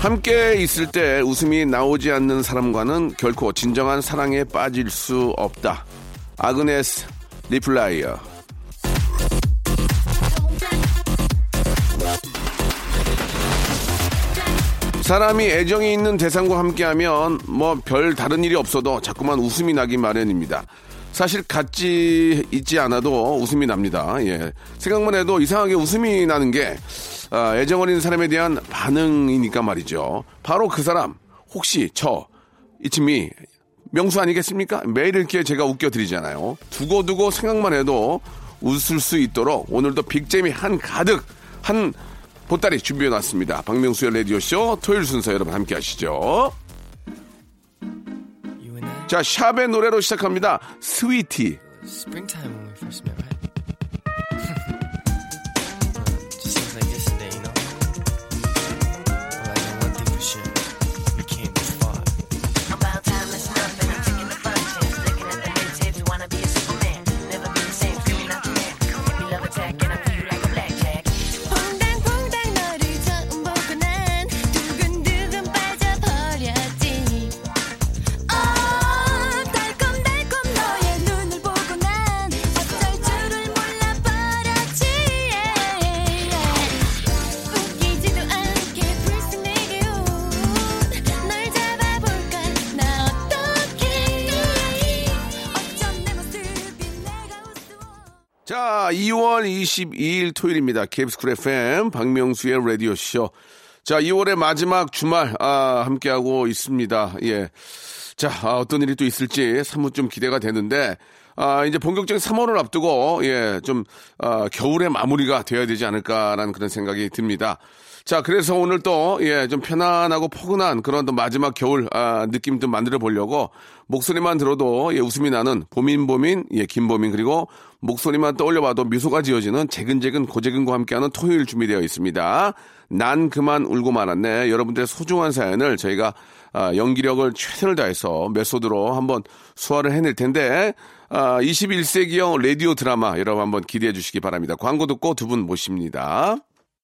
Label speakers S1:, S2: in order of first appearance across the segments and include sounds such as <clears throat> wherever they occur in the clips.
S1: 함께 있을 때 웃음이 나오지 않는 사람과는 결코 진정한 사랑에 빠질 수 없다 아그네스 리플라이어 사람이 애정이 있는 대상과 함께하면 뭐 별 다른 일이 없어도 자꾸만 웃음이 나기 마련입니다. 사실 같이 있지 않아도 웃음이 납니다. 예. 생각만 해도 이상하게 웃음이 나는 게 아, 애정 어린 사람에 대한 반응이니까 말이죠. 바로 그 사람 혹시 저 이쯤이 명수 아니겠습니까? 매일 이렇게 제가 웃겨드리잖아요. 두고두고 생각만 해도 웃을 수 있도록 오늘도 빅잼이 한 가득 한 보따리 준비해놨습니다. 박명수의 라디오쇼 토요일 순서 여러분 함께 하시죠. 자, 샵의 노래로 시작합니다. 스위티.
S2: springtime when we first met,
S1: 2월 22일 토요일입니다. KBS 쿨 FM 박명수의 라디오쇼. 자, 2월의 마지막 주말, 아, 함께하고 있습니다. 예. 자, 아, 어떤 일이 또 있을지 사뭇 좀 기대가 되는데, 아, 이제 본격적인 3월을 앞두고, 예, 좀, 아, 겨울의 마무리가 되어야 되지 않을까라는 그런 생각이 듭니다. 자, 그래서 오늘 또, 예, 좀 편안하고 포근한 그런 또 마지막 겨울, 아, 느낌 좀 만들어 보려고 목소리만 들어도, 예, 웃음이 나는 보민보민, 예, 김보민, 그리고 목소리만 떠올려봐도 미소가 지어지는 재근재근 고재근과 함께하는 토요일 준비되어 있습니다. 난 그만 울고 말았네. 여러분들의 소중한 사연을 저희가 아, 연기력을 최선을 다해서 메소드로 한번 소화를 해낼 텐데, 아, 21세기형 라디오 드라마 여러분 한번 기대해 주시기 바랍니다. 광고 듣고 두 분 모십니다.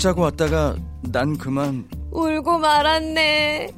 S3: 웃자고 왔다가 난 그만
S4: 울고 말았네.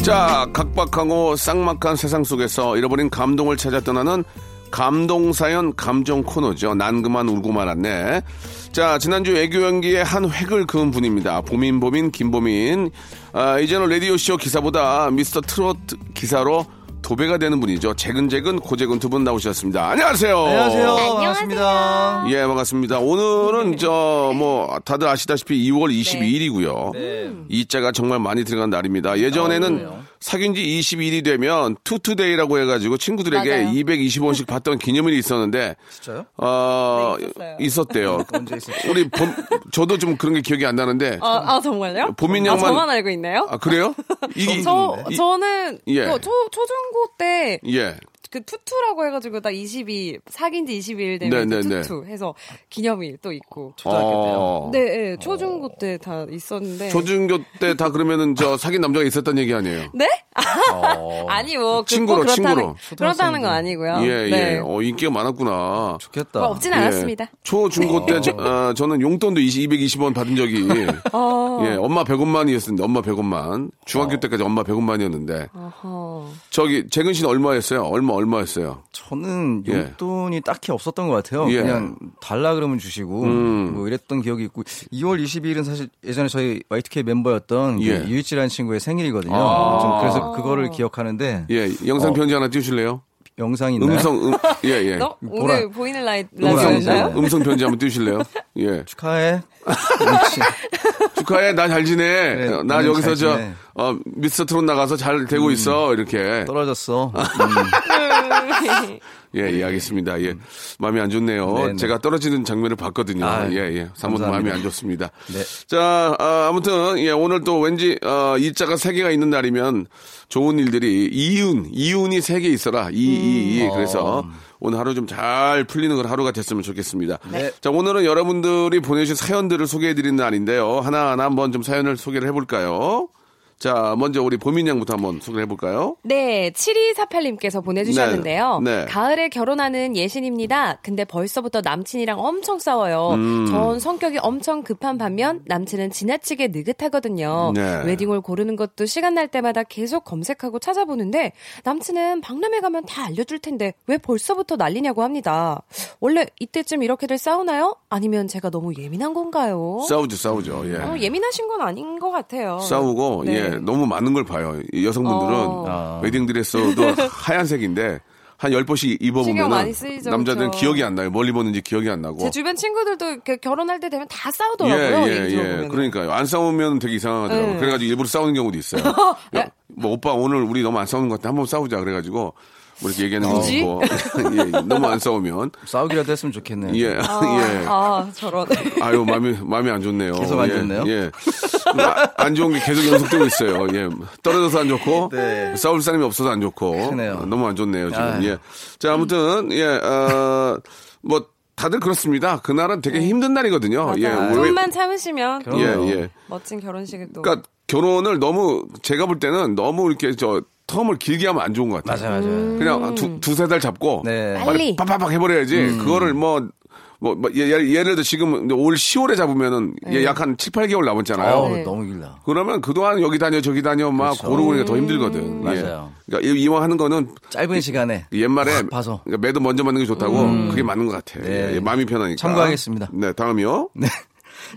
S1: 자, 각박하고 쌍막한 세상 속에서 잃어버린 감동을 찾아 떠나는 감동사연 감정 코너죠. 난 그만 울고 말았네. 자, 지난주 애교 연기의 한 획을 그은 분입니다. 보민 보민, 김보민. 아, 이제는 라디오쇼 기사보다 미스터 트롯 기사로 도배가 되는 분이죠. 재근재근, 고재근 두 분 나오셨습니다. 안녕하세요.
S3: 안녕하세요 반갑습니다
S1: 예, 반갑습니다. 오늘은 저뭐 다들 아시다시피 2월 22일이고요.
S3: 네.
S1: 이자가 정말 많이 들어간 날입니다. 예전에는
S3: 그래요?
S1: 사귄 지 22일이 되면 투투데이라고 해가지고 친구들에게
S4: 맞아요.
S1: 220원씩 받던 기념일이 있었는데
S3: 진짜요?
S1: 어,
S4: 네.
S1: 있었대요.
S3: 언제 있었죠?
S1: 우리 봄, 저도 좀 그런 게 기억이 안 나는데.
S4: 아, 아 정말요?
S1: 보민
S4: 아,
S1: 양만-
S4: 저만 알고 있나요?
S1: 아, 그래요? 이게, <laughs>
S4: 저
S1: 이-
S4: 저는
S1: 예.
S4: 그 초, 초중고 때
S1: 예.
S4: 그 투투라고 해가지고 딱 22, 사귄 지 22일 되면
S1: 네,
S4: 이제
S1: 네, 네.
S4: 투투 해서 기념일 또 있고.
S3: 초등학교 때요
S1: 어,
S4: 네, 네, 초중고 때 다 있었는데.
S1: 초중교 때 다 그러면은 저 <laughs> 사귄 남자가 있었단 얘기 아니에요?
S4: 네? <laughs> 아니 뭐 그,
S1: 친구로,
S4: 꼭 그렇다는,
S1: 친구로.
S4: 그렇다는 건 아니고요.
S1: 예,
S4: 네.
S1: 예. 어, 인기가 많았구나.
S3: 좋겠다
S4: 뭐 없진
S1: 예.
S4: 않았습니다.
S1: 초, 중고 때, 저, 아, 저는 용돈도 20, 220원 받은 적이, <laughs>
S4: 어.
S1: 예, 엄마 100원만이었는데, 엄마 100원만. 중학교 때까지 엄마 100원만이었는데,
S4: 어허.
S1: 저기, 재근 씨는 얼마였어요? 얼마, 얼마? 얼마였어요?
S3: 저는
S1: 예.
S3: 용돈이 딱히 없었던 것 같아요.
S1: 예.
S3: 그냥 달라 그러면 주시고
S1: 음.
S3: 뭐 이랬던 기억이 있고 2월 22일은 사실 예전에 저희 Y2K 멤버였던 그
S1: 예.
S3: 유이치라는 친구의 생일이거든요.
S1: 아.
S3: 좀 그래서 그거를 기억하는데
S1: 예, 영상
S3: 어.
S1: 편지 하나 띄우실래요?
S3: 영상이 있나요?
S1: 음성, 음, 예, 예.
S4: 너
S3: 뭐라-
S4: 오늘 보이는 라이?
S3: 네.
S1: 음성 편지 한번 띄우실래요? 예.
S3: 축하해.
S1: 축하해, 나 잘 지내.
S3: 그래,
S1: 나
S3: 나는
S1: 여기서
S3: 잘
S1: 저,
S3: 지내.
S1: 어, 미스터 트롯 나가서 잘 되고 있어. 이렇게.
S3: 떨어졌어. 음. <laughs>
S1: 예, 예, 알겠습니다. 예. 마음이 안 좋네요.
S3: 네네.
S1: 제가 떨어지는 장면을 봤거든요.
S3: 아유,
S1: 예, 예. 사뭇. 마음이 안 좋습니다.
S3: 네.
S1: 자, 아, 아무튼, 예, 오늘 또 왠지, 어, 일자가 세 개가 있는 날이면 좋은 일들이 이윤, 이윤이 세 개 있어라. 이, 이, 이. 그래서 오늘 하루 좀 잘 풀리는 걸 하루가 됐으면 좋겠습니다.
S3: 네.
S1: 자, 오늘은 여러분들이 보내주신 사연들을 소개해드리는 날인데요. 하나하나 한번 좀 사연을 소개를 해볼까요? 자, 먼저 우리 보민 양부터 한번 소개를 해볼까요?
S4: 네, 7248님께서 보내주셨는데요.
S1: 네, 네.
S4: 가을에 결혼하는 예신입니다. 근데 벌써부터 남친이랑 엄청 싸워요.
S1: 음.
S4: 전 성격이 엄청 급한 반면 남친은 지나치게 느긋하거든요.
S1: 네.
S4: 웨딩홀 고르는 것도 시간 날 때마다 계속 검색하고 찾아보는데 남친은 박람회 가면 다 알려줄 텐데 왜 벌써부터 난리냐고 합니다. 원래 이때쯤 이렇게들 싸우나요? 아니면 제가 너무 예민한 건가요?
S1: 싸우죠, 싸우죠. 예.
S4: 어, 예민하신 건 아닌 것 같아요.
S1: 싸우고
S4: 네.
S1: 예 너무 많은 걸 봐요. 이 여성분들은
S4: 어.
S1: 웨딩 드레스도 <laughs> 하얀색인데 한열 번씩
S4: 신경
S1: 입어보면
S4: 많이 쓰이죠,
S1: 남자들은
S4: 그쵸.
S1: 기억이 안 나요. 뭘 입었는지 기억이 안 나고.
S4: 제 주변 친구들도 결혼할 때 되면 다
S1: 예,
S4: 싸우더라고요.
S1: 예, 예.
S4: 들어보면.
S1: 그러니까요. 안 싸우면 되게 이상하더라고요.
S4: 네.
S1: 그래가지고 일부러 싸우는 경우도 있어요. <laughs> 야, 뭐 오빠 오늘 우리 너무 안 싸우는 것 같아. 한번 싸우자. 그래가지고 뭐 이렇게 얘기하는 거
S4: 굳이?
S1: 있고. 예, 너무 안 싸우면.
S3: 싸우기라도 했으면 좋겠네요.
S1: 예, <laughs> 예.
S4: 아, 저런.
S1: 아유, 마음이, 마음이 안 좋네요.
S3: 계속 안
S1: 예,
S3: 좋네요?
S1: 예. 아, 안 좋은 게 계속 연속되고 있어요. 예. 떨어져서 안 좋고,
S3: 네.
S1: 싸울 사람이 없어서 안 좋고.
S3: 그러네요.
S1: 아, 너무 안 좋네요, 지금.
S3: 아유.
S1: 예. 자, 아무튼, 예, 어, 뭐, 다들 그렇습니다. 그날은 되게 힘든 날이거든요. 예.
S4: 맞아요.
S1: 왜-
S4: 조금만 참으시면 또
S1: 예, 예.
S4: 멋진 결혼식을 또.
S1: 그러니까 결혼을 너무, 제가 볼 때는 너무 이렇게 저, 텀을 길게 하면 안 좋은 것 같아요.
S3: 맞아요, 맞아요.
S1: 그냥 한 두, 두세 달 잡고.
S3: 네.
S4: 빨리.
S1: 빡빡빡 해버려야지. 그거를 뭐, 뭐, 뭐 예, 예를, 예를 들어 지금 올 10월에 잡으면은
S4: 네.
S1: 예, 약한 7, 8개월 남았잖아요.
S3: 어우,
S4: 네.
S3: 너무 길다.
S1: 그러면 그동안 여기 다녀 저기 다녀 막
S3: 그렇죠.
S1: 고르고 그러니까 더 힘들거든.
S4: 음.
S1: 예.
S3: 맞아요.
S1: 그러니까 이- 이왕 하는 거는
S3: 짧은 시간에
S1: 옛말에
S3: 확 봐서.
S1: 그러니까 매도 먼저 맞는 게 좋다고 그게 맞는 것 같아.
S3: 네.
S1: 예, 마음이 편하니까.
S3: 참고하겠습니다.
S1: 네, 다음이요.
S3: 네.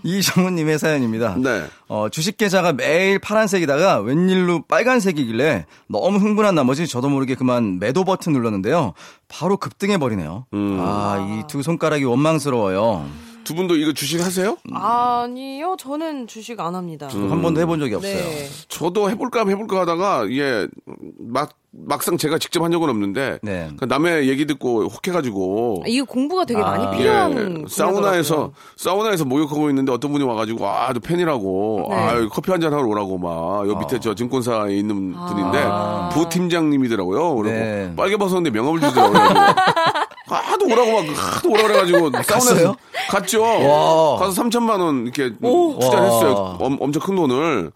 S3: 이정훈님의 사연입니다.
S1: 네.
S3: 어, 주식 계좌가 매일 파란색이다가 웬일로 빨간색이길래 너무 흥분한 나머지 저도 모르게 그만 매도 버튼 눌렀는데요. 바로 급등해 버리네요.
S1: 음.
S3: 아, 이 두 손가락이 원망스러워요.
S1: 두 분도 이거 주식 하세요?
S4: 아니요, 저는 주식 안 합니다.
S3: 한 번도 해본 적이 없어요.
S4: 네.
S1: 저도 해볼까 해볼까 하다가 예, 막 막상 제가 직접 한 적은 없는데
S3: 네.
S1: 그 남의 얘기 듣고 혹해가지고
S4: 이거 공부가 되게 많이
S3: 아.
S4: 필요한
S1: 예, 사우나에서. 사우나에서 목욕하고 있는데 어떤 분이 와가지고 아, 저 팬이라고
S4: 네.
S1: 아, 커피 한 잔 하러 오라고 막 여기 밑에 저 증권사에 있는 분인데
S4: 아.
S1: 부 팀장님이더라고요. 그리고
S3: 네.
S1: 빨개 벗었는데 명함을 주더라고요. <laughs> 하도 오라고 막 하도 오라 그래가지고 사우나에서? 갔죠.
S3: 와.
S1: 가서 3천만 원 이렇게 투자를
S3: 와.
S1: 했어요. 엄, 엄청 큰 돈을.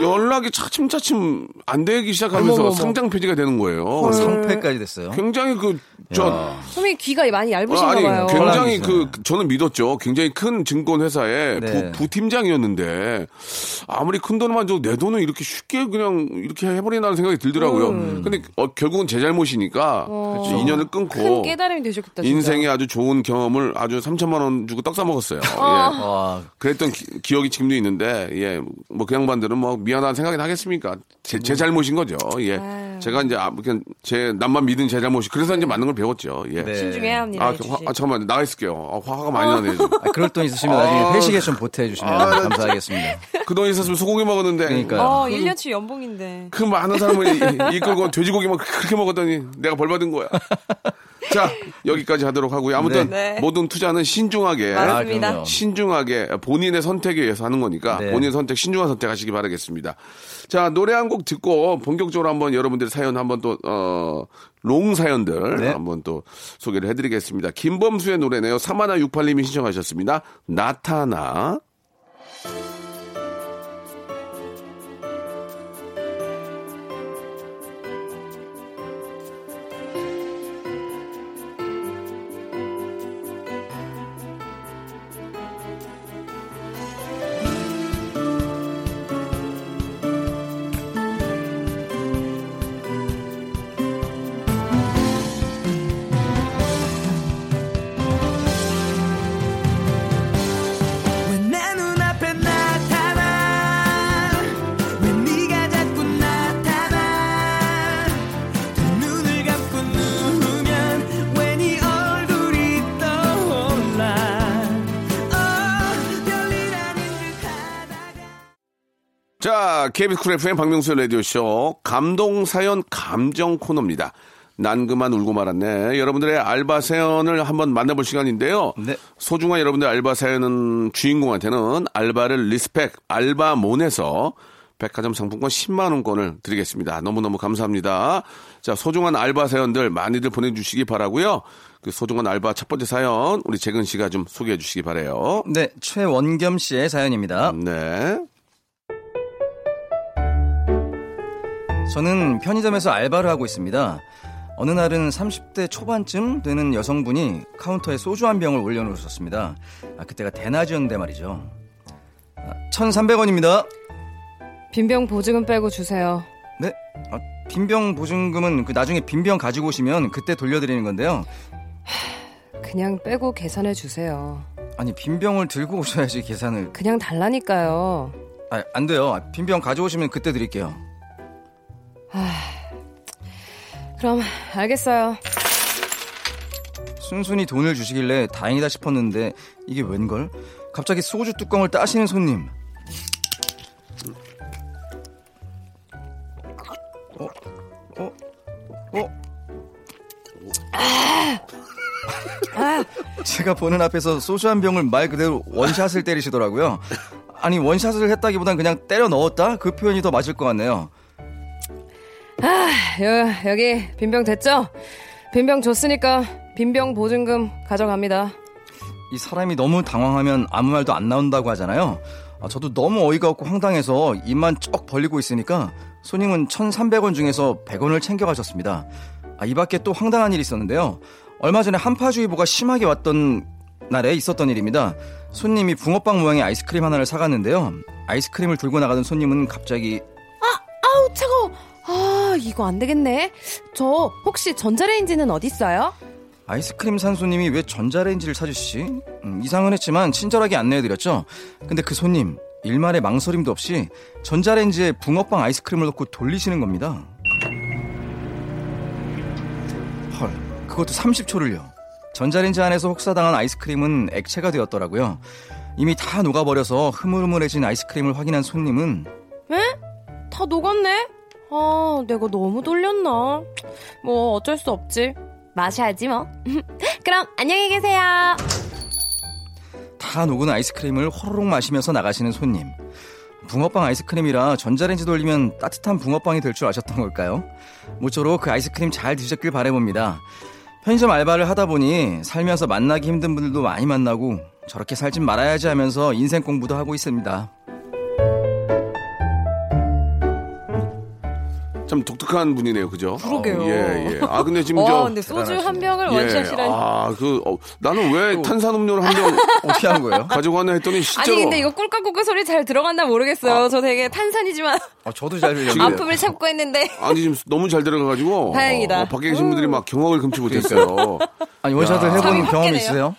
S1: 연락이 차츰차츰 안 되기 시작하면서
S4: 어머머머.
S1: 상장 폐지가 되는 거예요.
S3: 상패까지 됐어요.
S1: 굉장히 그, 저,
S4: 선배님 귀가 많이 얇으신가
S1: 아니,
S4: 봐요.
S1: 굉장히. 그, 저는 믿었죠. 굉장히 큰 증권 회사의
S3: 네.
S1: 부, 팀장이었는데 아무리 큰 돈만 줘도 내 돈을 이렇게 쉽게 그냥 이렇게 해버린다는 생각이 들더라고요. 근데 어, 결국은 제 잘못이니까 인연을
S4: 큰
S1: 끊고
S4: 깨달음이 되셨겠다. 진짜.
S1: 인생에 아주 좋은 경험을 아주 3천만 원 주고 떡 사 먹었어요. 예.
S3: 와,
S1: 그랬던 기, 억이 지금도 있는데 예, 뭐 그 양반들은 뭐 미안한 생각이 나겠습니까? 제, 제 잘못인 거죠. 예,
S4: 아유.
S1: 제가 이제 아, 그냥 제 남만 믿은 제 잘못이 그래서 이제 맞는 걸 배웠죠. 예.
S3: 네.
S4: 신중해야 합니다.
S1: 아,
S4: 이
S1: 그. 화, 아, 잠깐만 나가 있을게요. 아, 화가 많이 나네. 지금.
S3: 아, 그럴 돈 있으시면 나중에 회식에 좀 보태해 주시면 감사하겠습니다.
S1: 그 돈 있었으면 소고기 먹었는데.
S3: 그러니까요.
S4: 어, 1년치 연봉인데.
S1: 그 많은 사람을 이- 이끌고 돼지고기만 그렇게 먹었더니 내가 벌 받은 거야. 자 여기까지 하도록 하고요. 아무튼
S4: 네.
S1: 모든 투자는 신중하게
S4: 맞습니다.
S3: 아.
S1: 신중하게 본인의 선택에 의해서 하는 거니까
S3: 네.
S1: 본인 선택 신중한 선택하시기 바라겠습니다. 자 노래 한 곡 듣고 본격적으로 한번 여러분들의 사연 한번 또 어 롱 사연들
S3: 네.
S1: 한번 또 소개를 해드리겠습니다. 김범수의 노래네요. 사마나 68님이 신청하셨습니다. 나타나. 자, KBS Cool FM 박명수의 라디오쇼 감동 사연 감정 코너입니다. 난 그만 울고 말았네. 여러분들의 알바 사연을 한번 만나볼 시간인데요.
S3: 네.
S1: 소중한 여러분들 알바 사연은 주인공한테는 알바를 respect 알바몬에서 백화점 상품권 10만 원권을 드리겠습니다. 너무너무 감사합니다. 자, 소중한 알바 사연들 많이들 보내주시기 바라고요 그 소중한 알바 첫 번째 사연, 우리 재근 씨가 좀 소개해 주시기 바래요
S3: 네, 최원겸 씨의 사연입니다.
S1: 네.
S3: 저는 편의점에서 알바를 하고 있습니다. 어느 날은 30대 초반쯤 되는 여성분이 카운터에 소주 한 병을 올려놓으셨습니다. 아, 그때가 대낮이었는데 말이죠. 아, 1,300원입니다.
S4: 빈병 보증은 빼고 주세요.
S3: 네? 아, 빈병 보증금은 그 나중에 빈병 가지고 오시면 그때 돌려드리는 건데요.
S4: 그냥 빼고 계산해 주세요.
S3: 아니 빈병을 들고 오셔야지 계산을.
S4: 그냥 달라니까요.
S3: 아, 안 돼요. 아, 빈병 가져오시면 그때 드릴게요.
S4: 그럼 알겠어요.
S3: 순순히 돈을 주시길래 다행이다 싶었는데 이게 웬걸? 갑자기 소주 뚜껑을 따시는 손님. 어? 어? 어? 제가 보는 앞에서 소주 한 병을 말 그대로 원샷을 때리시더라고요. 아니 원샷을 했다기보단 그냥 때려 넣었다? 그 표현이 더 맞을 것 같네요.
S4: 여, 여기 빈병 됐죠? 빈병 줬으니까 빈병 보증금 가져갑니다.
S3: 이 사람이 너무 당황하면 아무 말도 안 나온다고 하잖아요. 아, 저도 너무 어이가 없고 황당해서 입만 쩍 벌리고 있으니까 손님은 1,300원 중에서 100원을 챙겨가셨습니다. 아, 이 밖에 또 황당한 일이 있었는데요. 얼마 전에 한파주의보가 심하게 왔던 날에 있었던 일입니다. 손님이 붕어빵 모양의 아이스크림 하나를 사갔는데요. 아이스크림을 들고 나가던 손님은 갑자기.
S4: 아 이거 안 되겠네. 저 혹시 전자레인지는 어디 있어요?
S3: 아이스크림 산 손님이 왜 전자레인지를 사주시지? 음, 이상은 했지만 친절하게 안내해드렸죠. 근데 그 손님 일말의 망설임도 없이 전자레인지에 붕어빵 아이스크림을 넣고 돌리시는 겁니다. 헐, 그것도 30초를요. 전자레인지 안에서 혹사당한 아이스크림은 액체가 되었더라고요. 이미 다 녹아버려서 흐물흐물해진 아이스크림을 확인한 손님은
S4: 에? 다 녹았네? 아, 내가 너무 돌렸나? 뭐 어쩔 수 없지. 마셔야지 뭐. <laughs> 그럼 안녕히 계세요.
S3: 다 녹은 아이스크림을 호로록 마시면서 나가시는 손님. 붕어빵 아이스크림이라 전자레인지 돌리면 따뜻한 붕어빵이 될 줄 아셨던 걸까요? 모쪼록 그 아이스크림 잘 드셨길 바라봅니다. 편의점 알바를 하다 보니 살면서 만나기 힘든 분들도 많이 만나고 저렇게 살진 말아야지 하면서 인생 공부도 하고 있습니다.
S1: 참 독특한 분이네요, 그죠?
S4: 그러게요.
S1: 어, 예, 예. 아, 근데 지금
S4: 와,
S1: 저.
S4: 근데 소주 한 병을
S1: 예,
S4: 원샷이라니.
S1: 아, 그, 어, 나는 왜 탄산음료를 한 병 <laughs>
S3: 어떻게 한 거예요?
S1: 가져가나 했더니 실제로.
S4: 아니 근데 이거 꿀꺽꿀꺽 소리 잘 들어갔나 모르겠어요. 저 되게 탄산이지만
S3: 아, 저도 잘 들려요.
S4: 아픔을 참고 했는데.
S1: 아니, 지금 너무 잘 들어가가지고. <laughs>
S4: 다행이다.
S1: 어, 밖에 계신 분들이 막 경악을 금치 못했어요. <laughs>
S3: 아니 원샷을
S4: 잠이
S3: 해본
S4: 깨네요.
S3: 있으세요?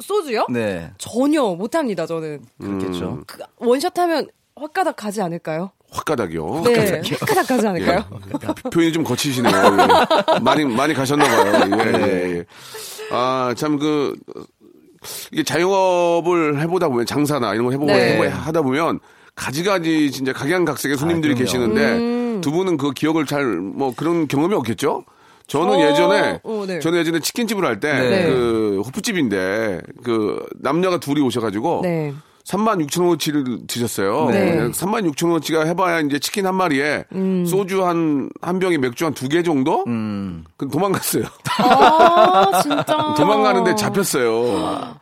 S4: 소주요?
S3: 네,
S4: 전혀 못합니다. 저는
S3: 그렇겠죠.
S4: 그 원샷 하면 확가닥 가지 않을까요?
S1: 확가닥이요.
S4: 네, 확가닥 가지 않을까요?
S1: 예. 표현이 좀 거치시네요. 예. 많이, 많이 가셨나봐요. 예, 예, 예. 아, 참 그, 이게 자영업을 해보다 보면 장사나 이런 거 해보고
S4: 네.
S1: 해보- 하다 보면 가지가지 진짜 각양각색의 손님들이
S3: 아.
S1: 계시는데
S4: 음.
S1: 두 분은 그 기억을 잘 뭐 그런 경험이 없겠죠? 저는
S4: 어,
S1: 예전에
S4: 어, 네.
S1: 저는 예전에 치킨집을 할때
S3: 네.
S1: 그 호프집인데 그 남녀가 둘이 오셔가지고
S4: 네.
S1: 3만 6천 원어치를 드셨어요.
S4: 네.
S1: 3만 6천 원어치가 해봐야 이제 치킨 한 마리에
S4: 음.
S1: 소주 한, 한 병에 맥주 한 두 개 정도?
S3: 음,
S1: 그 도망갔어요.
S4: 아, 진짜. <laughs>
S1: 도망가는데 잡혔어요.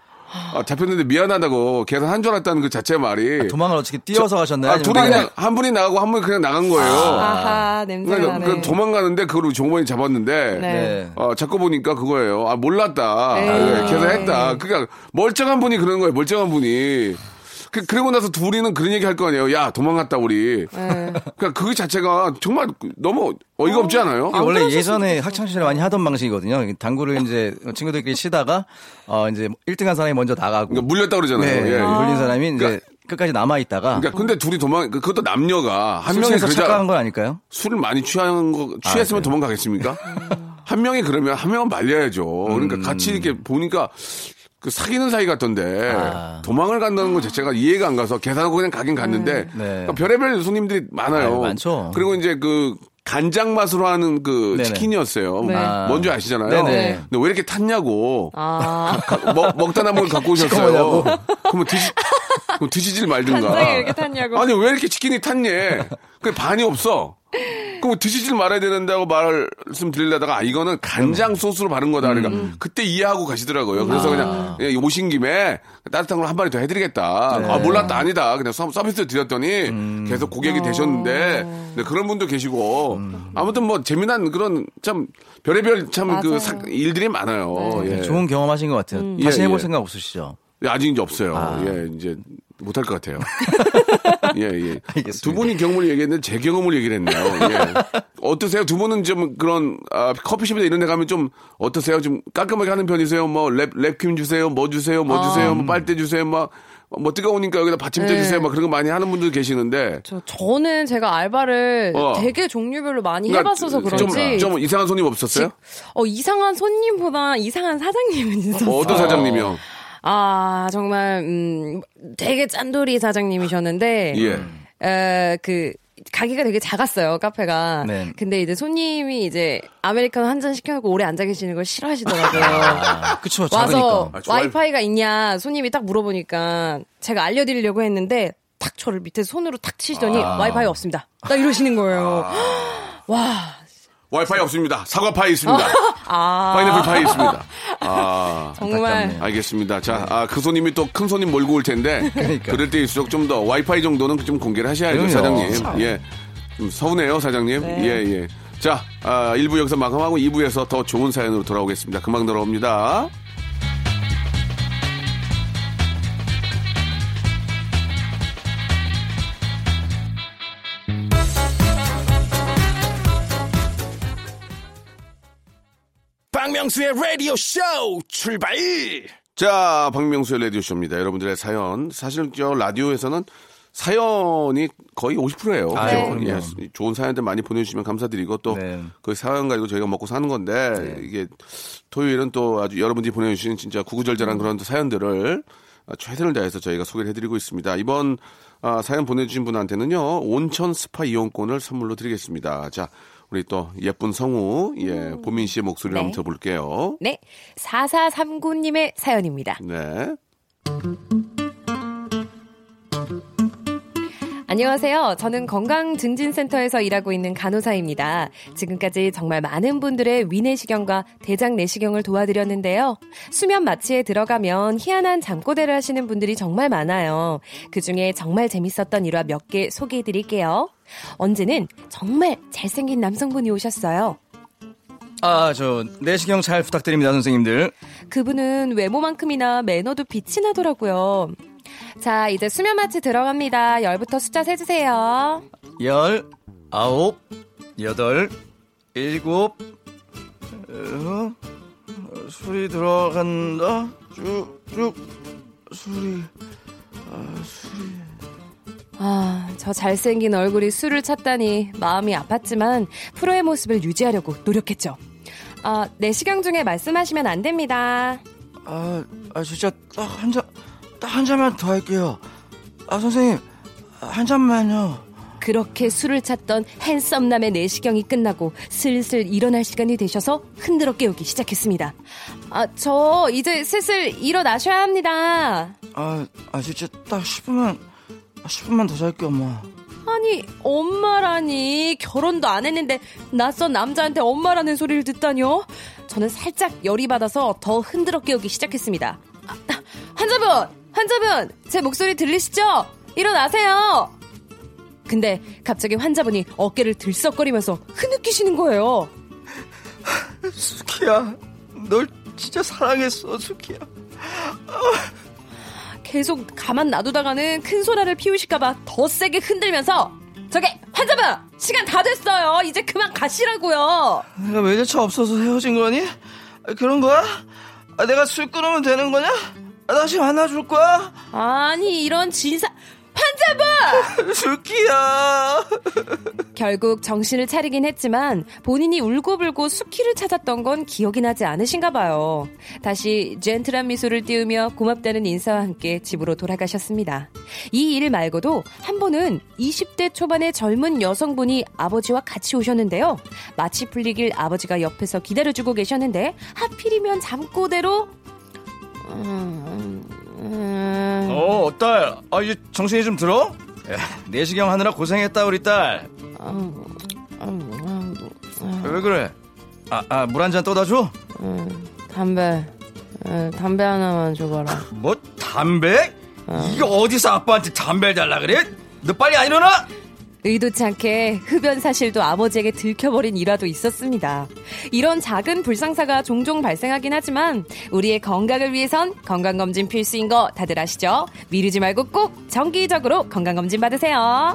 S1: 아, 잡혔는데 미안하다고 계산 한 줄 알았다는 그 자체 말이.
S3: 도망을 어떻게 뛰어서 가셨나요?
S1: 아, 둘이
S3: 그냥-
S1: 그냥 한 분이 나가고 한 분이 그냥 나간 거예요.
S4: 아하, 냄새가
S1: 그러니까
S4: 나네.
S1: 그 도망가는데 그걸 종범이 잡았는데
S4: 네.
S3: 네.
S1: 어, 잡고 보니까 그거예요. 아, 몰랐다.
S4: 에이.
S1: 아, 계산했다. 그러니까 멀쩡한 분이 그러는 거예요. 멀쩡한 분이. 그, 그리고 나서 둘이는 그런 얘기 할 거 아니에요. 야, 도망갔다, 우리.
S4: 네.
S1: 그러니까 그 자체가 정말 너무 어이가 없지 않아요?
S3: 이게 원래 예전에 학창 시절에 많이 하던 방식이거든요. 당구를 이제 친구들끼리 치다가 어 이제 1등 한 사람이 먼저 나가고
S1: 그러니까 물렸다 그러잖아요.
S3: 네,
S1: 예.
S3: 물린 사람이 이제
S1: 그러니까-
S3: 끝까지 남아 있다가
S1: 그러니까 근데 둘이 도망, 그- 그것도 남녀가
S3: 한술
S1: 명이 그러자
S3: 착각한 건 아닐까요?
S1: 술을 많이 취한 거, 취했으면
S3: 아, 네.
S1: 도망가겠습니까? 한 명이 그러면 한 명은 말려야죠. 그러니까
S3: 음.
S1: 같이 이렇게 보니까 그 사귀는 사이 같던데
S3: 아.
S1: 도망을 간다는 것 자체가 이해가 안 가서 계산하고 그냥 가긴 갔는데
S3: 네.
S1: 그러니까 별의별 손님들이 많아요.
S3: 아유, 많죠.
S1: 그리고 이제 그 간장 맛으로 하는 그
S3: 네네.
S1: 치킨이었어요.
S4: 네.
S1: 뭔지 아시잖아요.
S3: 네네.
S1: 근데 왜 이렇게 탔냐고.
S4: 아,
S1: 가- 먹, 먹다 남은 걸 갖고 <laughs> 오셨어요. 그러면 드시, 그럼 드시질 말든가.
S4: 간장이 이렇게 탔냐고.
S1: 아니, 왜 이렇게 치킨이 탔냐? 그 반이 없어. 그럼 드시질 말아야 되는다고 말씀 드리려다가 아, 이거는 간장 소스로 바른 거다. 그러니까
S3: 음.
S1: 그때 이해하고 가시더라고요. 그래서 그냥, 그냥 오신 김에 따뜻한 걸 한 마리 더 해드리겠다.
S3: 네.
S1: 아, 몰랐다. 아니다. 그냥 서, 서비스 드렸더니
S3: 음.
S1: 계속 고객이 되셨는데 네, 그런 분도 계시고
S3: 음.
S1: 아무튼 뭐 재미난 그런 참 별의별 참 그. 일들이 많아요. 예.
S3: 좋은 경험하신 것 같아요. 다시
S1: 예,
S3: 해볼
S1: 예.
S3: 생각 없으시죠?
S1: 예, 아직 이제 없어요.
S3: 아.
S1: 예, 이제 못할 것 같아요. <laughs> 예, 예. <laughs>
S3: 알겠습니다.
S1: 두 분이 경험을 얘기했는데 제 경험을 얘기를 했네요. 예. 어떠세요? 두 분은 좀 그런 아, 커피숍이나 이런 데 가면 좀 어떠세요? 좀 깔끔하게 하는 편이세요? 뭐 랩, 랩킴 주세요? 뭐 주세요? 뭐 주세요? 뭐 빨대 주세요? 막, 뭐 뜨거우니까 여기다 받침대
S4: 네.
S1: 주세요? 막 그런 거 많이 하는 분들 계시는데
S4: 저, 저는 제가 알바를
S1: 어.
S4: 되게 종류별로 많이
S1: 그러니까
S4: 해봤어서
S1: 좀,
S4: 그런지
S1: 좀 이상한 손님 없었어요?
S4: 어, 이상한 손님보다 이상한 사장님은 있었어요.
S1: 어, 어떤 사장님이요?
S4: 아 정말 음, 되게 짠돌이 사장님이셨는데
S1: 예.
S4: 에, 그 가게가 되게 작았어요 카페가.
S3: 네.
S4: 근데 이제 손님이 이제 아메리카노 한 잔 시켜놓고 오래 앉아 계시는 걸 싫어하시더라고요.
S3: 아, 그쵸,
S4: 와서.
S1: 아.
S4: 와이파이가 있냐 손님이 딱 물어보니까 제가 알려드리려고 했는데 탁 저를 밑에 손으로 탁 치시더니
S3: 아.
S4: 와이파이 없습니다. 딱 이러시는 거예요. <gasps> 와
S1: 와이파이 없습니다. 사과파이 있습니다. <laughs>
S4: 아.
S1: 파인애플 파이 있습니다. <laughs> 아.
S4: 정말.
S1: 알겠습니다. 자, 아, 그 손님이 또 큰 손님 몰고 올 텐데. <laughs>
S3: 그러니까.
S1: 그럴 때일수록 좀 더 와이파이 정도는 좀 공개를 하셔야죠,
S3: 그럼요.
S1: 사장님. 예. 좀 서운해요, 사장님. 예, 예. 자, 아, 1부 여기서 마감하고 2부에서 더 좋은 사연으로 돌아오겠습니다. 금방 돌아옵니다.
S5: 박명수의 라디오 쇼 출발!
S1: 자, 박명수의 라디오 쇼입니다. 여러분들의 사연. 사실 저 라디오에서는 사연이 거의 50%예요.
S3: 아? 네,
S1: 예. 좋은 사연들 많이 보내주시면 감사드리고 또그
S3: 네.
S1: 사연 가지고 저희가 먹고 사는 건데 이게 토요일은 또 아주 여러분들이 보내주신 진짜 구구절절한 그런 또 사연들을 아, 최선을 다해서 저희가 소개를 해드리고 있습니다. 이번 아, 사연 보내주신 분한테는요 온천 스파 이용권을 선물로 드리겠습니다. 자, 우리 또 예쁜 성우 예 보민 씨의 목소리를
S4: 네.
S1: 한번 들어볼게요.
S4: 네 4439님의 사연입니다.
S1: 네.
S4: 안녕하세요. 저는 건강증진센터에서 일하고 있는 간호사입니다. 지금까지 정말 많은 분들의 위내시경과 대장 내시경을 도와드렸는데요. 수면 마취에 들어가면 희한한 잠꼬대를 하시는 분들이 정말 많아요. 그 중에 정말 재밌었던 일화 몇 개 소개해 드릴게요. 언제는 정말 잘생긴 남성분이 오셨어요.
S3: 아, 저, 내시경 잘 부탁드립니다, 선생님들.
S4: 그분은 외모만큼이나 매너도 빛이 나더라고요. 자, 이제 수면 마취 들어갑니다. 열부터 숫자 세주세요.
S3: 열, 아홉, 여덟, 일곱, 어, 술이 들어간다. 쭉, 쭉, 술이.
S4: 아, 저 잘생긴 얼굴이 술을 찾다니 마음이 아팠지만 프로의 모습을 유지하려고 노력했죠. 아, 내시경 중에 말씀하시면 안 됩니다.
S3: 아, 아, 진짜 딱 한 잔, 딱 한 잔만 더 할게요. 아, 선생님, 한 잔만요.
S4: 그렇게 술을 찾던 핸섬남의 내시경이 끝나고 슬슬 일어날 시간이 되셔서 흔들어 깨우기 시작했습니다. 아, 저 이제 슬슬 일어나셔야 합니다.
S3: 아, 아, 진짜 딱 10분만, 10분만 더 잘게요, 엄마.
S4: 아니, 엄마라니. 결혼도 안 했는데 낯선 남자한테 엄마라는 소리를 듣다뇨? 저는 살짝 열이 받아서 더 흔들어 깨우기 시작했습니다. 아, 환자분! 환자분! 제 목소리 들리시죠? 일어나세요! 근데 갑자기 환자분이 어깨를 들썩거리면서 흐느끼시는 거예요.
S3: 수키야, 널 진짜 사랑했어, 수키야.
S4: 계속 가만 놔두다가는 큰 소라를 피우실까봐 더 세게 흔들면서 저게 환자분! 시간 다 됐어요! 이제 그만 가시라고요!
S3: 내가 외제차 없어서 헤어진 거니? 아, 그런 거야? 아, 내가 술 끊으면 되는 거냐? 아, 다시 만나줄 거야?
S4: 아니 이런 진사 판자부!
S3: 수키야. <laughs>
S4: 결국 정신을 차리긴 했지만 본인이 울고불고 수키를 찾았던 건 기억이 나지 않으신가 봐요. 다시 젠틀한 미소를 띄우며 고맙다는 인사와 함께 집으로 돌아가셨습니다. 이 일 말고도 한 번은 20대 초반의 젊은 여성분이 아버지와 같이 오셨는데요. 마치 풀리길 아버지가 옆에서 기다려주고 계셨는데 하필이면 잠꼬대로
S3: 어, 딸. 아, 이제 정신이 좀 들어? 야, 내시경 하느라 고생했다, 우리 딸. 왜 그래? 아, 아, 물 한 잔 떠다 줘?
S4: 담배 에, 담배 하나만 줘봐라.
S3: 뭐, 담배? 이거 어디서 아빠한테 담배 달라 그래? 너 빨리 안 일어나?
S4: 의도치 않게 흡연 사실도 아버지에게 들켜버린 일화도 있었습니다. 이런 작은 불상사가 종종 발생하긴 하지만 우리의 건강을 위해선 건강검진 필수인 거 다들 아시죠? 미루지 말고 꼭 정기적으로 건강검진 받으세요.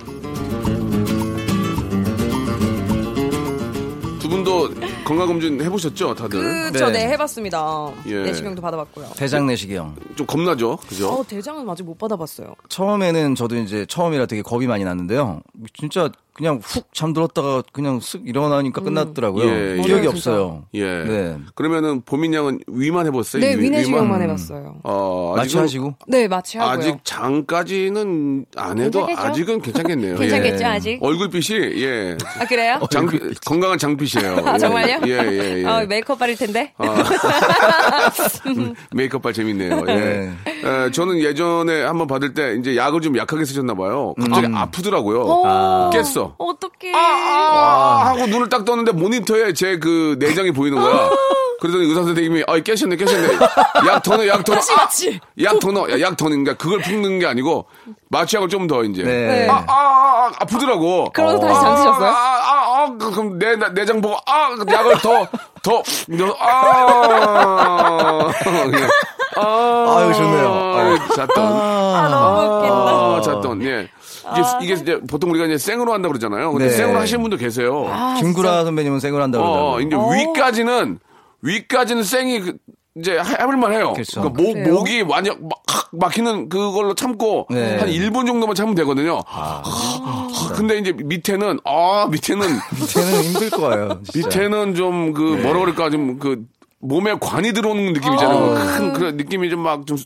S1: 분도 건강검진 해보셨죠, 다들?
S4: 그,
S3: 네.
S4: 저 네, 해봤습니다.
S1: 예.
S4: 내시경도 받아봤고요.
S3: 대장 내시경.
S1: 좀 겁나죠, 그죠?
S4: 어, 대장은 아직 못 받아봤어요.
S3: 처음에는 저도 이제 처음이라 되게 겁이 많이 났는데요. 진짜 그냥 훅 잠들었다가 그냥 쓱 일어나니까 끝났더라고요.
S1: 예, 예.
S3: 기억이
S4: 맞아요,
S3: 없어요.
S1: 예.
S3: 네.
S1: 그러면은 보민 양은 위만 해봤어요?
S4: 네,
S1: 위-
S4: 위내시경만
S1: 위만?
S4: 해봤어요.
S1: 어,
S3: 마취
S1: 아직은
S3: 하시고.
S4: 네, 마취 하고요.
S1: 아직 장까지는 안 해도
S4: 괜찮겠죠?
S1: 아직은 괜찮겠네요. <laughs>
S4: 괜찮겠죠,
S1: 예.
S4: 아직?
S1: 얼굴빛이 예.
S4: 아, 그래요? <laughs>
S1: 장비, 건강한 장빛이에요.
S4: 아,
S1: 예.
S4: 정말요?
S1: 예, 예, 예.
S4: 어, 메이크업 바를 텐데. <laughs>
S1: 음, 메이크업 발 재밌네요. 예.
S3: 네.
S1: 에, 저는 예전에 한번 받을 때 이제 약을 좀 약하게 쓰셨나 봐요. 갑자기 아프더라고요.
S4: 어,
S1: 깼어.
S4: 어떡해.
S1: 아, 아, 하고 눈을 딱 떴는데 모니터에 제 그 내장이 보이는 거야. 그러더니 의사 선생님이 아 깨셨네 깨셨네 약 더 넣어 약 더 넣어
S4: 마취.
S1: 약더 넣어 야, 약더 넣는 게 그걸 푸는 게 아니고 마취약을 좀 더 이제
S3: 네.
S1: 아, 아, 아, 아, 아프더라고.
S4: 그러고 다시 잠드셨어요?
S1: 아, 아, 아, 그- 그럼 내, 나- 내장 보고, 아, 약을 더, 더, 더, 아, 예. 아,
S3: 아유, 좋네요.
S1: 아유, 잣돈.
S4: 아, 너무 웃긴다.
S1: 아, 잣돈, 예. 이게, 이게 이제 보통 우리가 이제 생으로 한다고 그러잖아요. 근데
S3: 네.
S1: 생으로 하시는 분도 계세요.
S3: 김구라 선배님은 생을 한다고
S1: 어,
S3: 그러더라고요.
S1: 이제 위까지는, 위까지는 생이 그- 이제 해볼만 해요.
S3: 그렇죠.
S1: 그러니까 목,
S4: 그래요?
S1: 목이 완전 막, 막히는 그걸로 참고
S3: 네.
S1: 한 1분 정도만 참으면 되거든요. 근데 이제 밑에는, 아, 밑에는, <laughs>
S3: 밑에는 힘들 거예요. 진짜.
S1: 밑에는 좀 그 뭐라 그럴까 좀 그 몸에 관이 들어오는 느낌이잖아요. 큰 그런 느낌이 좀 막 좀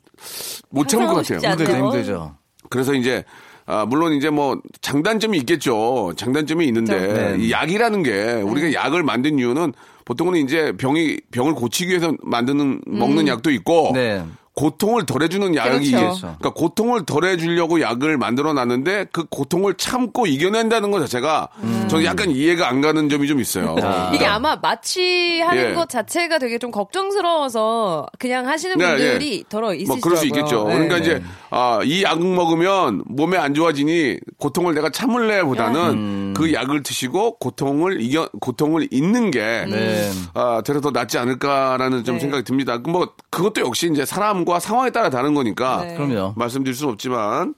S1: 못 참을 것 같아요.
S3: 힘들죠? 힘들죠.
S1: 그래서 이제 아, 물론 이제 뭐 장단점이 있겠죠. 장단점이 있는데
S3: 네.
S1: 이 약이라는 게 우리가 약을 만든 이유는 보통은 이제 병이 병을 고치기 위해서 만드는 먹는 약도 있고
S3: 네.
S1: 고통을 덜해주는 약이
S4: 그렇죠.
S3: 그렇죠.
S1: 그러니까 고통을 덜해주려고 약을 만들어 놨는데 그 고통을 참고 이겨낸다는 것 자체가 저는 약간 이해가 안 가는 점이 좀 있어요.
S4: 이게 아마 마취하는
S1: 예.
S4: 것 자체가 되게 좀 걱정스러워서 그냥 하시는
S1: 네,
S4: 분들이
S1: 예.
S4: 더러 있으시더라고요.
S1: 뭐 그럴 수 있겠죠.
S4: 네.
S1: 그러니까 이제 아, 이 약 먹으면 몸에 안 좋아지니 고통을 내가 참을래보다는
S3: 음.
S1: 그 약을 드시고 고통을 이겨 고통을 잊는 게
S3: 네.
S1: 아, 되려 더 낫지 않을까라는 좀
S4: 네.
S1: 생각이 듭니다. 뭐 그것도 역시 이제 사람과 상황에 따라 다른 거니까
S4: 네.
S3: 그럼요.
S1: 말씀드릴 수는 없지만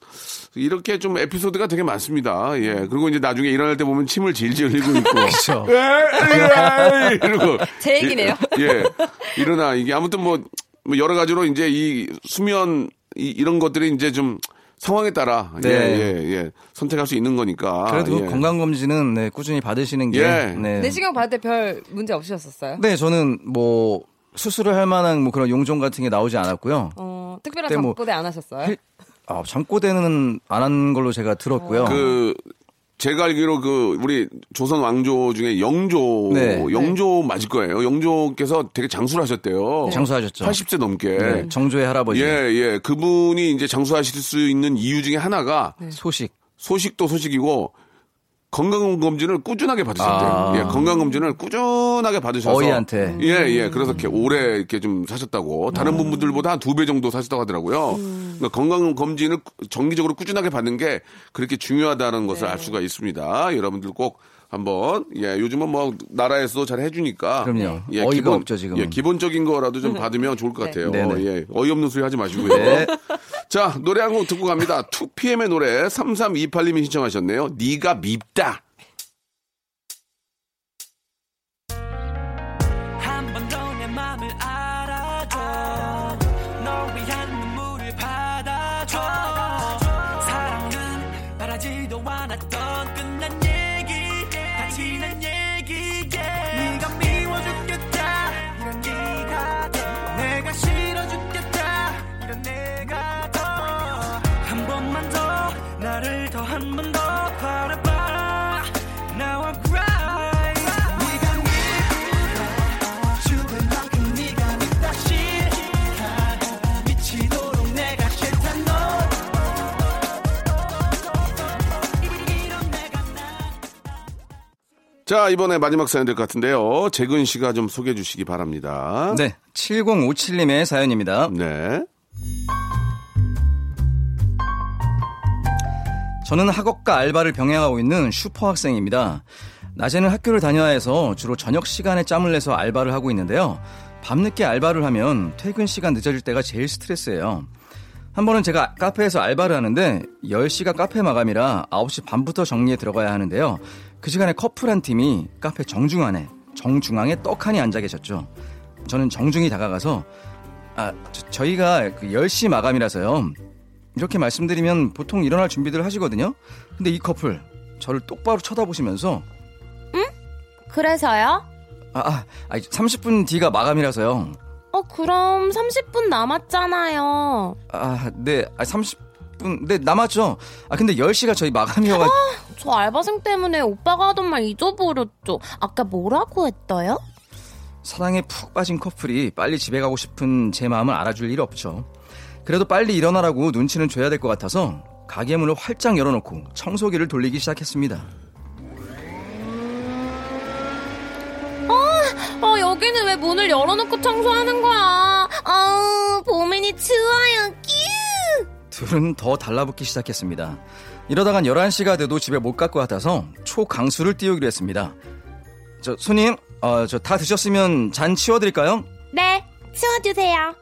S1: 이렇게 좀 에피소드가 되게 많습니다. 예. 그리고 이제 나중에 일어날 때 보면 침을 질질 흘리고 있고. <laughs>
S3: 그렇죠.
S1: 에이, 이러고.
S4: 제 얘기네요.
S1: 예. 일어나. 이게 아무튼 뭐, 뭐 여러 가지로 이제 이 수면 이, 런 것들이 이제 좀 상황에 따라
S3: 네.
S1: 예, 예, 예. 선택할 수 있는 거니까.
S3: 그래도
S1: 예.
S3: 건강 검진은 네, 꾸준히 받으시는 게.
S1: 예.
S3: 네.
S4: 내시경 받을 때 별 문제 없으셨었어요?
S3: 네, 저는 뭐 수술을 할 만한 뭐 그런 용종 같은 게 나오지 않았고요.
S4: 어, 특별한
S3: 그때 뭐-
S4: 잠꼬대 안 하셨어요?
S3: 헬- 아, 잠꼬대는 안 한 걸로 제가 들었고요.
S1: 그 제가 알기로 그 우리 조선 왕조 중에 영조
S3: 네.
S1: 영조 맞을 거예요. 영조께서 되게 장수를 하셨대요.
S3: 장수하셨죠.
S1: 80세 넘게.
S3: 네, 정조의 할아버지.
S1: 예, 예. 그분이 이제 장수하실 수 있는 이유 중에 하나가
S3: 소식.
S1: 소식도 소식이고 건강검진을 꾸준하게 받으셨대요.
S3: 아.
S1: 예, 건강검진을 꾸준하게 받으셔서.
S3: 어이한테.
S1: 예, 예. 그래서 이렇게 오래 이렇게 좀 사셨다고. 다른 분들보다 한 두 배 정도 사셨다고 하더라고요. 그러니까 건강검진을 정기적으로 꾸준하게 받는 게 그렇게 중요하다는 것을 알 수가 있습니다. 여러분들 꼭 한번 예 요즘은 뭐 나라에서도 잘 해주니까
S3: 그럼요.
S1: 예,
S3: 어이가
S1: 기본,
S3: 없죠, 지금은.
S1: 예, 기본적인 거라도 좀 받으면 좋을 것 같아요.
S3: 네. 네네.
S1: 예, 어이없는 소리 하지 마시고요.
S3: 네.
S1: 자, 노래 한 곡 듣고 갑니다. 2PM의 노래 3328님이 신청하셨네요. 네가 밉다.
S6: 한 번 더 내 맘을
S1: 자, 이번에 마지막 사연 될 것 같은데요. 재근 씨가 좀 소개해 주시기 바랍니다.
S3: 네, 7057님의 사연입니다.
S1: 네.
S3: 저는 학업과 알바를 병행하고 있는 슈퍼 학생입니다. 낮에는 학교를 다녀야 해서 주로 저녁 시간에 짬을 내서 알바를 하고 있는데요. 밤늦게 알바를 하면 퇴근 시간 늦어질 때가 제일 스트레스예요. 한 번은 제가 카페에서 알바를 하는데 10시가 카페 마감이라 9시 반부터 정리에 들어가야 하는데요. 그 시간에 커플 한 팀이 카페 정중안에 정중앙에 떡하니 앉아 계셨죠. 저는 정중히 다가가서 아, 저, 희가그 10시 마감이라서요. 이렇게 말씀드리면 보통 일어날 준비들 하시거든요. 근데 이 커플 저를 똑바로 쳐다보시면서
S4: 그래서요?
S3: 아, 아, 아 30분 뒤가 마감이라서요.
S4: 어, 그럼 30분 남았잖아요.
S3: 아, 네. 아, 30분. 네, 남았죠. 아, 근데 10시가 저희 마감이어가
S4: 저 알바생 때문에 오빠가 하던 말 잊어버렸죠. 아까 뭐라고 했어요?
S3: 사랑에 푹 빠진 커플이 빨리 집에 가고 싶은 제 마음을 알아줄 일 없죠. 그래도 빨리 일어나라고 눈치는 줘야 될 것 같아서 가게 문을 활짝 열어놓고 청소기를 돌리기 시작했습니다.
S4: 어, 여기는 왜 문을 열어놓고 청소하는 거야? 아, 보민이 추워요. 끼우!
S3: 둘은 더 달라붙기 시작했습니다. 이러다간 11시가 돼도 집에 못갈것 같아서 초강수를 띄우기로 했습니다. 저, 손님, 어, 저 다 드셨으면 잔 치워드릴까요?
S4: 네, 치워주세요.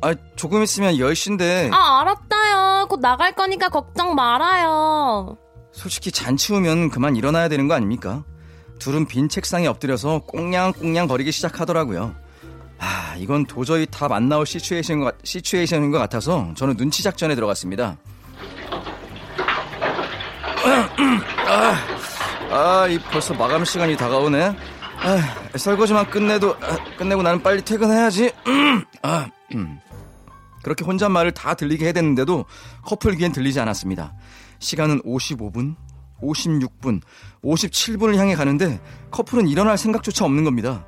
S3: 아, 조금 있으면 10시인데.
S4: 아, 알았다요. 곧 나갈 거니까 걱정 말아요.
S3: 솔직히 잔 치우면 그만 일어나야 되는 거 아닙니까? 둘은 빈 책상에 엎드려서 꽁냥꽁냥 거리기 시작하더라고요. 아, 이건 도저히 답 안 나올 시츄에이션인 것, 시츄에이션인 것 같아서 저는 눈치 작전에 들어갔습니다. <clears throat> 아, 이 벌써 마감 시간이 다가오네. 아, 설거지만 끝내도 아, 끝내고 나는 빨리 퇴근해야지. 음, 아, 음. 그렇게 혼잣말을 다 들리게 해댔는데도 커플 귀엔 들리지 않았습니다. 시간은 55분, 56분, 57분을 향해 가는데 커플은 일어날 생각조차 없는 겁니다.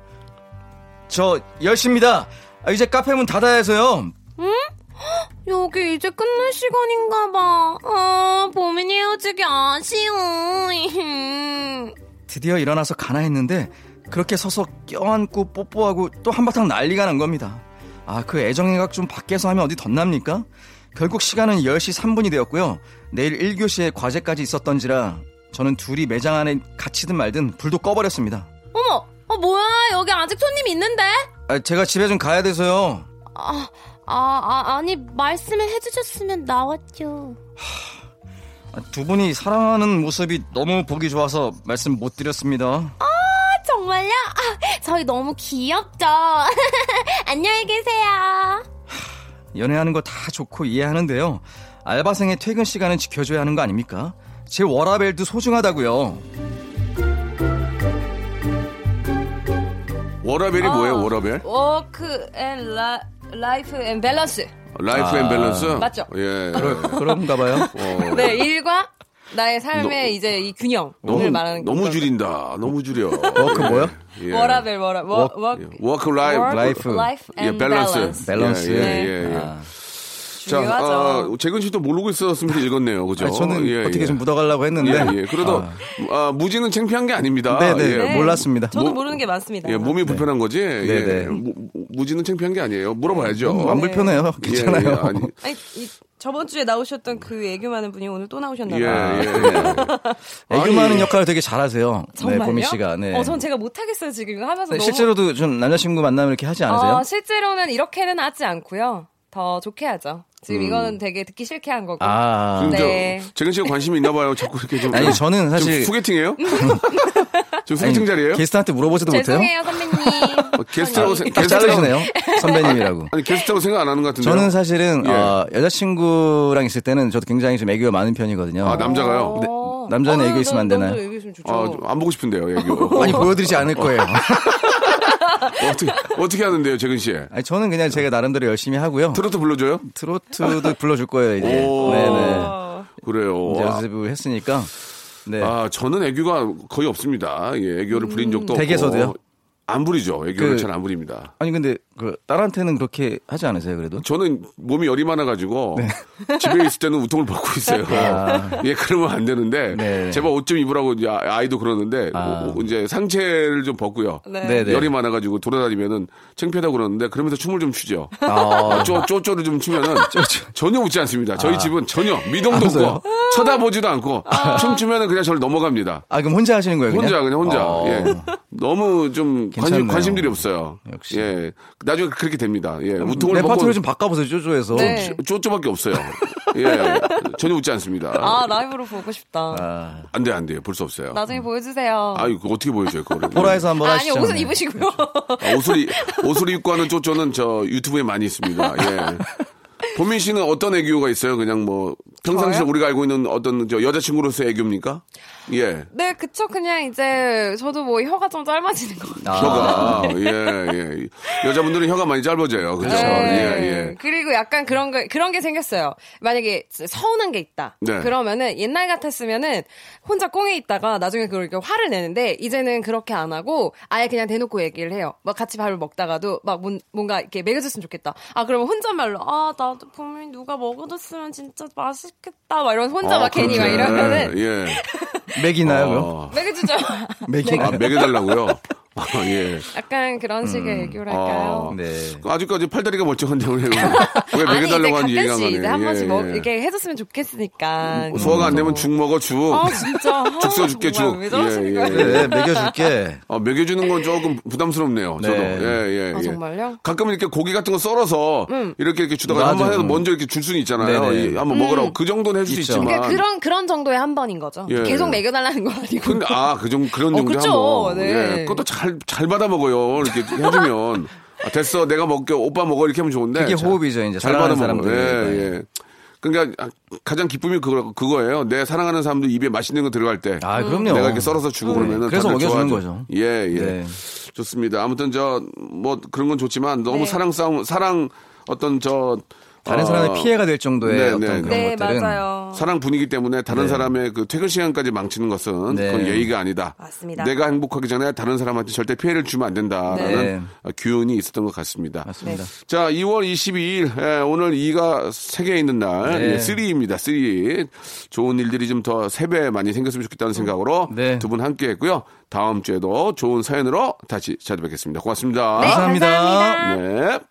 S3: 저 10시입니다. 아, 이제 카페 문 닫아야 해서요. <gasps>
S4: 여기 이제 끝날 시간인가 봐. 아, 보민이 헤어지기 아쉬워. <laughs>
S3: 드디어 일어나서 가나 했는데 그렇게 서서 껴안고 뽀뽀하고 또 한바탕 난리가 난 겁니다. 아, 그 애정행각 좀 밖에서 하면 어디 덧납니까? 결국 시간은 10시 3분이 되었고요. 내일 1교시에 과제까지 있었던지라 저는 둘이 매장 안에 갇히든 말든 불도 꺼버렸습니다.
S4: 어머, 어, 뭐야. 여기 아직 손님 있는데?
S3: 아, 제가 집에 좀 가야 돼서요.
S4: 아, 아, 아, 아니, 말씀을 해주셨으면 나왔죠.
S3: 아, 두 분이 사랑하는 모습이 너무 보기 좋아서 말씀 못 드렸습니다.
S4: 정말요? 아, 저희 너무 귀엽죠? <laughs> 안녕히 계세요.
S3: 연애하는 거 다 좋고 이해하는데요. 알바생의 퇴근 시간은 지켜줘야 하는 거 아닙니까? 제 워라벨도 소중하다고요.
S1: 워라벨이 뭐예요, 워라벨?
S4: work
S1: and life and balance. life and balance?
S4: 맞죠?
S1: 예.
S3: 그런가 봐요.
S1: 어,
S4: 네, 일과 나의 삶의 이제 이 균형을
S1: 너무,
S4: 말하는
S1: 너무. 줄인다. 너무 줄여.
S3: work 뭐요?
S1: 예.
S4: 워라벨 워라 워,
S3: work
S4: work life. life.
S1: 예,
S3: and balance. balance.
S1: 예, 예,
S4: 네.
S1: 예, 예.
S3: 아,
S1: 자,
S4: 중요하죠.
S1: 아, 재근 씨도 모르고 있었으면 읽었네요. 그죠?
S3: 아니, 저는
S1: 예,
S3: 어떻게
S1: 예.
S3: 좀 묻어가려고 했는데.
S1: 예, 예. 그래도, 아, 무지는 창피한 게 아닙니다.
S3: 네네,
S1: 예.
S3: 몰랐습니다.
S4: 저도
S1: 뭐-
S4: 모르는 게 많습니다.
S1: 예, 몸이 불편한 거지. 예.
S3: 네네.
S1: 무, 무지는 창피한 게 아니에요. 물어봐야죠.
S3: 음, 안 불편해요.
S1: 예,
S3: 괜찮아요.
S1: 예, 아니,
S4: 아니, 이, 저번 주에 나오셨던 그 애교 많은 분이 오늘 또 나오셨나
S1: 예,
S4: 봐요.
S1: 예, 예.
S3: 애교 많은 역할을 되게 잘하세요.
S4: 정말요?
S3: 네, 보미 씨가. 네.
S4: 어, 전 제가 못하겠어요, 지금 이거 하면서
S3: 네,
S4: 너무.
S3: 실제로도 좀 남자친구 만나면 이렇게 하지 않으세요?
S4: 어, 실제로는 이렇게는 하지 않고요. 더 좋게 하죠. 지금 이거는 되게 듣기 싫게 한 거고.
S3: 음. 아.
S1: 지금
S4: 네.
S1: 저, 재근 씨가 관심이 있나 봐요. 자꾸 이렇게 좀.
S3: 아니, 저는 사실-
S1: 좀 소개팅이에요? 저 소개팅 자리예요?
S3: 게스트한테 물어보지도 못해요?
S4: 죄송해요, 선배님.
S1: 어, 게스트라고, 생-
S3: 딱
S1: 게스트라고,
S3: 자르시네요. 선배님이라고.
S1: 아니, 게스트라고 생각 안 하는 것 같은데.
S3: 저는 사실은
S1: 예.
S3: 어, 여자친구랑 있을 때는 저도 굉장히 좀 애교가 많은 편이거든요.
S1: 아, 남자가요?
S3: 네, 남자는 애교 있으면 안 되나요?
S4: 애교 있으면 좋죠.
S1: 아, 좀안 보고 싶은데요, 애교.
S3: 아니 보여드리지 않을 거예요. <laughs>
S1: 어떻게, 어떻게 하는데요, 재근 씨?
S3: 아니, 저는 그냥 제가 나름대로 열심히 하고요.
S1: 트로트 불러줘요?
S3: 트로트도 불러줄 거예요 이제.
S1: 오.
S3: 네네.
S4: 어,
S1: 그래요.
S3: 이제
S1: 아,
S3: 연습을 했으니까. 네.
S1: 아, 저는 애교가 거의 없습니다. 예, 애교를 부린 적도 없고.
S3: 댁에서도요?
S1: 안 부리죠. 애교를
S3: 그-
S1: 잘 안 부립니다.
S3: 아니 근데 그 딸한테는 그렇게 하지 않으세요 그래도?
S1: 저는 몸이 열이 많아가지고
S3: 네.
S1: 집에 있을 때는 우통을 벗고 있어요. 예, 그러면 안 되는데
S3: 아. 네.
S1: 제발 옷 좀 입으라고 이제 아- 아이도 그러는데
S3: 아.
S1: 오- 오- 이제 상체를 좀 벗고요.
S4: 네.
S3: 네네.
S1: 열이 많아가지고 돌아다니면은 창피하다고 그러는데 그러면서 춤을 좀 추죠.
S3: 아.
S1: 쪼, 쪼쪼를 좀 추면은 <laughs> 전혀 웃지 않습니다. 저희 집은 전혀 미동도
S3: 아?
S1: 없고 쳐다보지도 않고 춤추면은 그냥 저를 넘어갑니다.
S3: 아 그럼 혼자 하시는 거예요? 그냥?
S1: 혼자 그냥 혼자.
S3: 어.
S1: 예. 너무 좀 관심
S3: 괜찮네요.
S1: 관심들이 없어요.
S3: 역시.
S1: 예. 나중에 그렇게 됩니다. 예. 우통을
S3: 레파토리 좀 바꿔보세요 쪼쪼에서.
S4: 네.
S1: 쪼쪼밖에 없어요. 예. 전혀 웃지 않습니다.
S4: 아, 라이브로 보고 싶다.
S3: 아,
S1: 안 돼, 안 돼. 볼 수 없어요.
S4: 나중에 보여주세요.
S1: 아니, 그 어떻게 보여줘요, 그거를.
S3: 보라에서 한번
S4: 아니,
S3: 하시죠.
S4: 옷은 입으시고요.
S1: 아, 옷을, 입- 옷을 입고 하는 쪼쪼는 저 유튜브에 많이 있습니다. 예. 보민 씨는 어떤 애교가 있어요? 그냥 뭐, 평상시에
S4: 저요?
S1: 우리가 알고 있는 어떤 저 여자친구로서의 애교입니까? 예.
S4: 네, 그쵸. 그냥 이제, 저도 뭐 혀가 좀 짧아지는 것 같아요.
S1: 혀가, <laughs> 예, 예. 여자분들은 혀가 많이 짧아져요. 그죠?
S4: 네.
S1: 예, 예.
S4: 그리고 약간 그런 거, 그런 게 생겼어요. 만약에 서운한 게 있다.
S1: 네.
S4: 그러면은 옛날 같았으면은 혼자 꽁에 있다가 나중에 그걸 이렇게 화를 내는데 이제는 그렇게 안 하고 아예 그냥 대놓고 얘기를 해요. 막 같이 밥을 먹다가도 막 뭔, 뭔가 이렇게 먹여줬으면 좋겠다. 아, 그러면 혼잣말로 아, 나도 분명히 누가 먹어줬으면 진짜 맛있겠다. 막 이러면서 혼자
S1: 아,
S4: 막 괜히 막. 이러면은
S1: 예.
S3: 맥이나요 그럼?
S1: 어.
S4: 먹여주죠. <laughs>
S3: 맥이나요?
S1: 아, 먹여달라고요? 아, 예.
S4: 약간 그런 식의 애교랄까요.
S1: 아.
S3: 네.
S1: 아직까지 팔다리가 멀쩡한데 왜, 왜
S4: 아니 이제
S1: 먹여달라고 안
S4: 가끔씩
S1: 가네.
S4: 이제 한 번씩
S1: 예,
S4: 먹,
S1: 예.
S4: 이렇게 해줬으면 좋겠으니까.
S1: 소화가 안 되면 죽 먹어, 죽.
S4: 아 진짜. <laughs>
S1: 죽 써줄게, 죽.
S4: 왜 저러시는
S1: 예, 예?
S4: 예.
S3: 네, 먹여줄게.
S1: 어, 먹여주는 건 조금 부담스럽네요. 저도.
S3: 네.
S1: 예, 예,
S4: 아,
S1: 예.
S4: 정말요?
S1: 가끔 이렇게 고기 같은 거 썰어서 이렇게 이렇게 주다가
S3: 맞아요.
S1: 한번 해서 먼저 이렇게 줄 수는 있잖아요. 이, 한번 먹으라고. 그 정도는 해줄 수
S3: 있죠.
S1: 있지만.
S4: 그러니까 그런 그런 정도의 한 번인 거죠.
S1: 예.
S4: 계속 먹여달라는 거 아니고.
S1: 근데 아, 그 정도 그런
S4: 어,
S1: 정도
S4: 그쵸.
S1: 한번.
S4: 네.
S1: 예. 그것도 잘잘 받아 먹어요. 이렇게 <laughs> 해주면. 아, 됐어. 내가 먹게. 오빠 먹어. 이렇게 하면 좋은데. 잘-
S3: 호흡이죠, 이제.
S1: 잘 받아 먹어. 예, 예. 그러니까 가장 기쁨이 그거, 그거예요. 내 사랑하는 사람들 입에 맛있는 거 들어갈 때.
S3: 아, 그럼요.
S1: 내가 이렇게 썰어서 주고 그러면은.
S3: 그래서 먹여주는. 거죠.
S1: 예, 예.
S3: 네.
S1: 좋습니다. 아무튼 저, 뭐 그런 건 좋지만 너무
S4: 네.
S1: 사랑 싸움, 사랑 어떤 저.
S3: 다른
S1: 어,
S3: 사람의 피해가 될 정도의
S1: 네,
S3: 어떤
S1: 네,
S3: 그런
S4: 네
S3: 것들은
S4: 맞아요.
S1: 사랑 분위기 때문에 다른
S3: 네.
S1: 사람의 그 퇴근 시간까지 망치는 것은
S3: 네.
S1: 그건 예의가 아니다.
S4: 맞습니다.
S1: 내가 행복하기 전에 다른 사람한테 절대 피해를 주면 안 된다라는
S3: 네.
S1: 교훈이 있었던 것 같습니다.
S3: 맞습니다.
S1: 자, 2월 22일 예, 오늘 2가 3개 있는 날
S3: 네.
S1: 예, 3입니다. 3. 좋은 일들이 좀더 3배 많이 생겼으면 좋겠다는 생각으로
S3: 네.
S1: 두분 함께 했고요. 다음 주에도 좋은 사연으로 다시 찾아뵙겠습니다. 고맙습니다.
S4: 네,
S3: 감사합니다.
S4: 감사합니다.
S1: 네.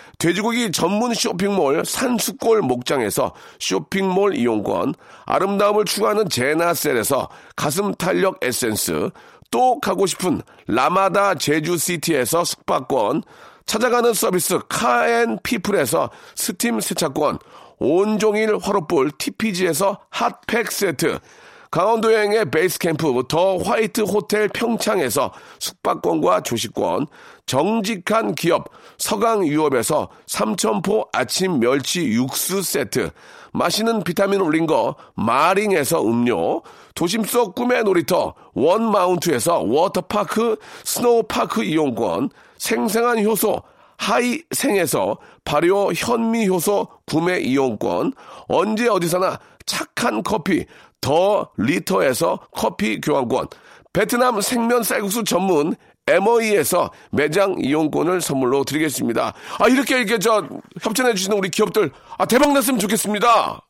S1: 돼지고기 전문 쇼핑몰 산수골 목장에서 쇼핑몰 이용권, 아름다움을 추구하는 제나셀에서 가슴 탄력 에센스, 또 가고 싶은 라마다 제주시티에서 숙박권, 찾아가는 서비스 카앤피플에서 스팀 세차권, 온종일 화로불 TPG에서 핫팩 세트, 강원도 여행의 베이스 캠프 더 화이트 호텔 평창에서 숙박권과 조식권, 정직한 기업 서강유업에서 삼천포 아침 멸치 육수 세트, 마시는 비타민 올린 거 마링에서 음료, 도심 속 꿈의 놀이터 원마운트에서 워터파크 스노우파크 이용권, 생생한 효소 하이생에서 발효 현미효소 구매 이용권, 언제 어디서나 착한 커피 더 리터에서 커피 교환권, 베트남 생면 쌀국수 전문 MOE에서 매장 이용권을 선물로 드리겠습니다. 아, 이렇게 이렇게 저 협찬해 주시는 우리 기업들 아, 대박 났으면 좋겠습니다.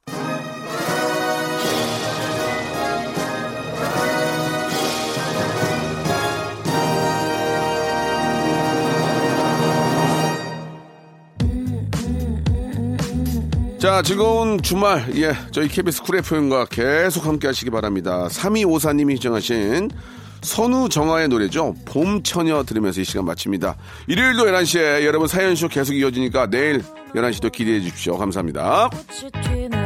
S1: 자, 즐거운 주말, 예, 저희 KBS 쿨 FM과 계속 함께 하시기 바랍니다. 3254님이 시청하신 선우 정아의 노래죠. 봄처녀 들으면서 이 시간 마칩니다. 일요일도 11시에 여러분 사연쇼 계속 이어지니까 내일 11시도 기대해 주십시오. 감사합니다.
S7: 튀는